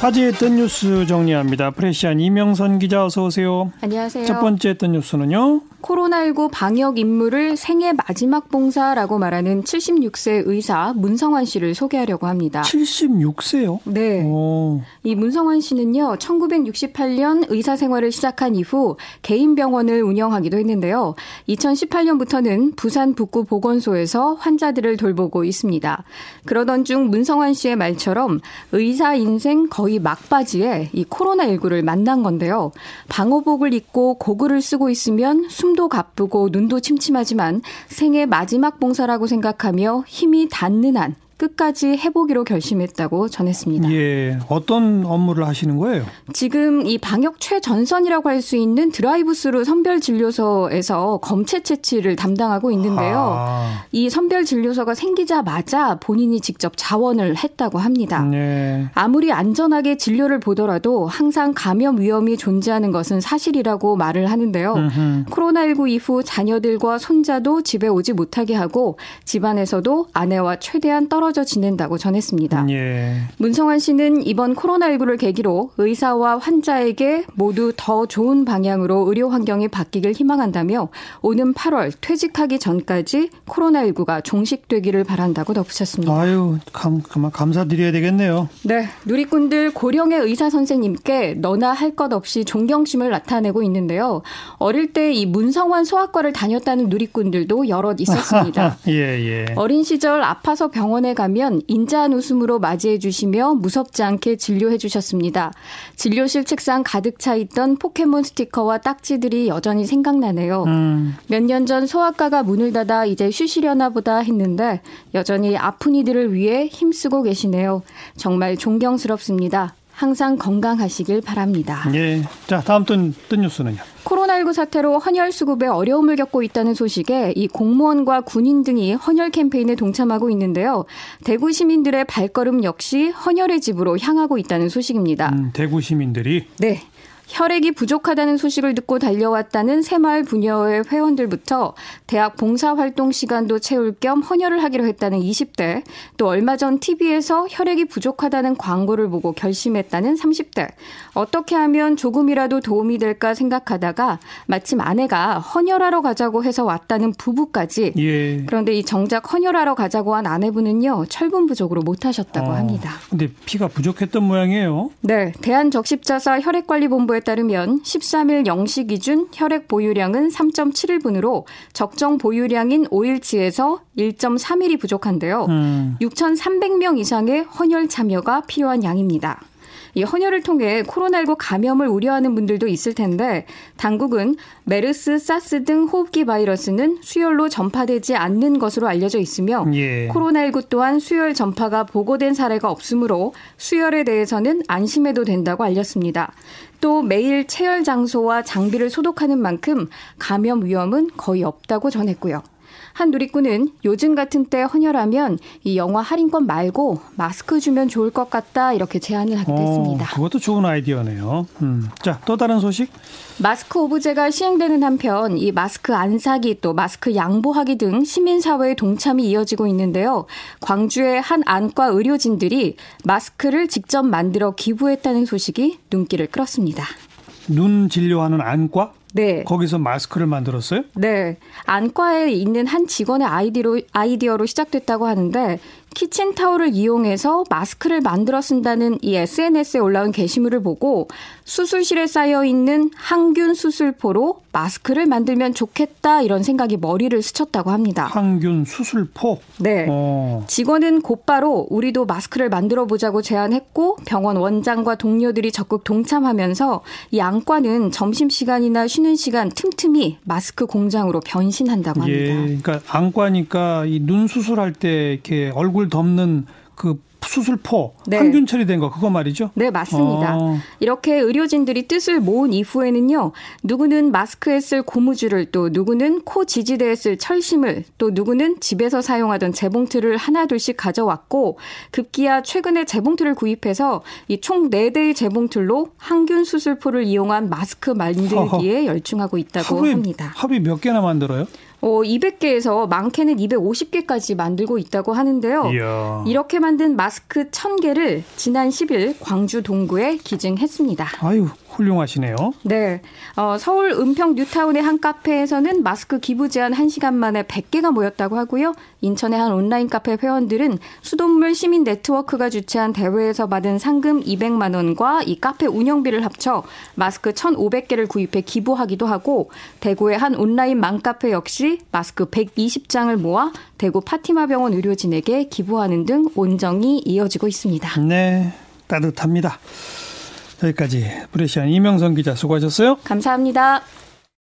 화제의 뜬 뉴스 정리합니다. 프레시안 이명선 기자 어서 오세요. 안녕하세요. 첫 번째 뜬 뉴스는요. 코로나19 방역 임무를 생애 마지막 봉사라고 말하는 76세 의사 문성환 씨를 소개하려고 합니다. 76세요? 네. 오. 이 문성환 씨는요, 1968년 의사 생활을 시작한 이후 개인 병원을 운영하기도 했는데요. 2018년부터는 부산 북구 보건소에서 환자들을 돌보고 있습니다. 그러던 중 문성환 씨의 말처럼 의사 인생 거의 막바지에 이 코로나19를 만난 건데요. 방호복을 입고 고글을 쓰고 있으면 숨도 가쁘고 눈도 침침하지만 생애 마지막 봉사라고 생각하며 힘이 닿는 한 끝까지 해보기로 결심했다고 전했습니다. 예, 어떤 업무를 하시는 거예요? 지금 이 방역 최전선이라고 할 수 있는 드라이브스루 선별 진료소에서 검체 채취를 담당하고 있는데요. 아. 이 선별 진료소가 생기자마자 본인이 직접 자원을 했다고 합니다. 네. 아무리 안전하게 진료를 보더라도 항상 감염 위험이 존재하는 것은 사실이라고 말을 하는데요. 코로나19 이후 자녀들과 손자도 집에 오지 못하게 하고 집안에서도 아내와 최대한 떨어 떨어져 지낸다고 전했습니다. 예. 문성환 씨는 이번 코로나19를 계기로 의사와 환자에게 모두 더 좋은 방향으로 의료 환경이 바뀌길 희망한다며 오는 8월 퇴직하기 전까지 코로나19가 종식되기를 바란다고 덧붙였습니다. 아유, 감, 감, 감사드려야 되겠네요. 네. 누리꾼들 고령의 의사 선생님께 너나 할 것 없이 존경심을 나타내고 있는데요. 어릴 때 이 문성환 소아과를 다녔다는 누리꾼들도 여럿 있었습니다. 예, 예. 어린 시절 아파서 병원에 가면 인자한 웃음으로 맞이해 주시며 무섭지 않게 진료해 주셨습니다. 진료실 책상 가득 차 있던 포켓몬 스티커와 딱지들이 여전히 생각나네요. 음. 몇년 전 소아과가 문을 닫아 이제 쉬시려나 보다 했는데 여전히 아픈 이들을 위해 힘쓰고 계시네요. 정말 존경스럽습니다. 항상 건강하시길 바랍니다. 예. 자, 다음 뜬, 뜬 뉴스는요. 코로나19 사태로 헌혈 수급에 어려움을 겪고 있다는 소식에 이 공무원과 군인 등이 헌혈 캠페인에 동참하고 있는데요. 대구 시민들의 발걸음 역시 헌혈의 집으로 향하고 있다는 소식입니다. 음, 대구 시민들이? 네. 혈액이 부족하다는 소식을 듣고 달려왔다는 새마을 부녀회 회원들부터 대학 봉사활동 시간도 채울 겸 헌혈을 하기로 했다는 20대, 또 얼마 전 TV에서 혈액이 부족하다는 광고를 보고 결심했다는 30대, 어떻게 하면 조금이라도 도움이 될까 생각하다가 마침 아내가 헌혈하러 가자고 해서 왔다는 부부까지. 예. 그런데 이 정작 헌혈하러 가자고 한 아내분은요, 철분 부족으로 못하셨다고 어, 합니다. 근데 피가 부족했던 모양이에요? 네. 대한적십자사 혈액관리본부에 보고에 따르면 13일 0시 기준 혈액 보유량은 3.7일분으로 적정 보유량인 5일치에서 1.3일이 부족한데요. 음. 6,300명 이상의 헌혈 참여가 필요한 양입니다. 이 헌혈을 통해 코로나19 감염을 우려하는 분들도 있을 텐데 당국은 메르스, 사스 등 호흡기 바이러스는 수혈로 전파되지 않는 것으로 알려져 있으며 예. 코로나19 또한 수혈 전파가 보고된 사례가 없으므로 수혈에 대해서는 안심해도 된다고 알렸습니다. 또 매일 체열 장소와 장비를 소독하는 만큼 감염 위험은 거의 없다고 전했고요. 한 누리꾼은 요즘 같은 때 헌혈하면 이 영화 할인권 말고 마스크 주면 좋을 것 같다 이렇게 제안을 하기도 어, 했습니다. 그것도 좋은 아이디어네요. 음. 자, 또 다른 소식? 마스크 오브제가 시행되는 한편 이 마스크 안 사기 또 마스크 양보하기 등 시민 사회의 동참이 이어지고 있는데요. 광주의 한 안과 의료진들이 마스크를 직접 만들어 기부했다는 소식이 눈길을 끌었습니다. 눈 진료하는 안과? 네. 거기서 마스크를 만들었어요? 네. 안과에 있는 한 직원의 아이디로, 아이디어로 시작됐다고 하는데 키친타올을 이용해서 마스크를 만들어 쓴다는 이 SNS에 올라온 게시물을 보고 수술실에 쌓여 있는 항균 수술포로 마스크를 만들면 좋겠다 이런 생각이 머리를 스쳤다고 합니다. 항균 수술포? 네. 어. 직원은 곧바로 우리도 마스크를 만들어 보자고 제안했고 병원 원장과 동료들이 적극 동참하면서 이 안과는 점심 시간이나 쉬는 시간 틈틈이 마스크 공장으로 변신한다고 합니다. 예. 그러니까 안과니까 이 눈 수술할 때 이렇게 얼굴 덮는 그 수술포 네. 항균 처리된 거 그거 말이죠? 네, 맞습니다. 어. 이렇게 의료진들이 뜻을 모은 이후에는요. 누구는 마스크에 쓸 고무줄을 또 누구는 코 지지대에 쓸 철심을 또 누구는 집에서 사용하던 재봉틀을 하나 둘씩 가져왔고 급기야 최근에 재봉틀을 구입해서 이 총 4대의 재봉틀로 항균 수술포를 이용한 마스크 만들기에. 열중하고 있다고 하루에, 합니다. 하루에 몇 개나 만들어요? 어, 200개에서 많게는 250개까지 만들고 있다고 하는데요. 이야. 이렇게 만든 마스크 1000개를 지난 10일 광주 동구에 기증했습니다. 아유, 훌륭하시네요. 네. 어, 서울 은평 뉴타운의 한 카페에서는 마스크 기부 제한 1시간 만에 100개가 모였다고 하고요. 인천의 한 온라인 카페 회원들은 수돗물 시민 네트워크가 주최한 대회에서 받은 상금 200만 원과 이 카페 운영비를 합쳐 마스크 1,500개를 구입해 기부하기도 하고 대구의 한 온라인 맘카페 역시 마스크 120장을 모아 대구 파티마 병원 의료진에게 기부하는 등 온정이 이어지고 있습니다. 네. 따뜻합니다. 여기까지 브레시안 이명선 기자 수고하셨어요. 감사합니다.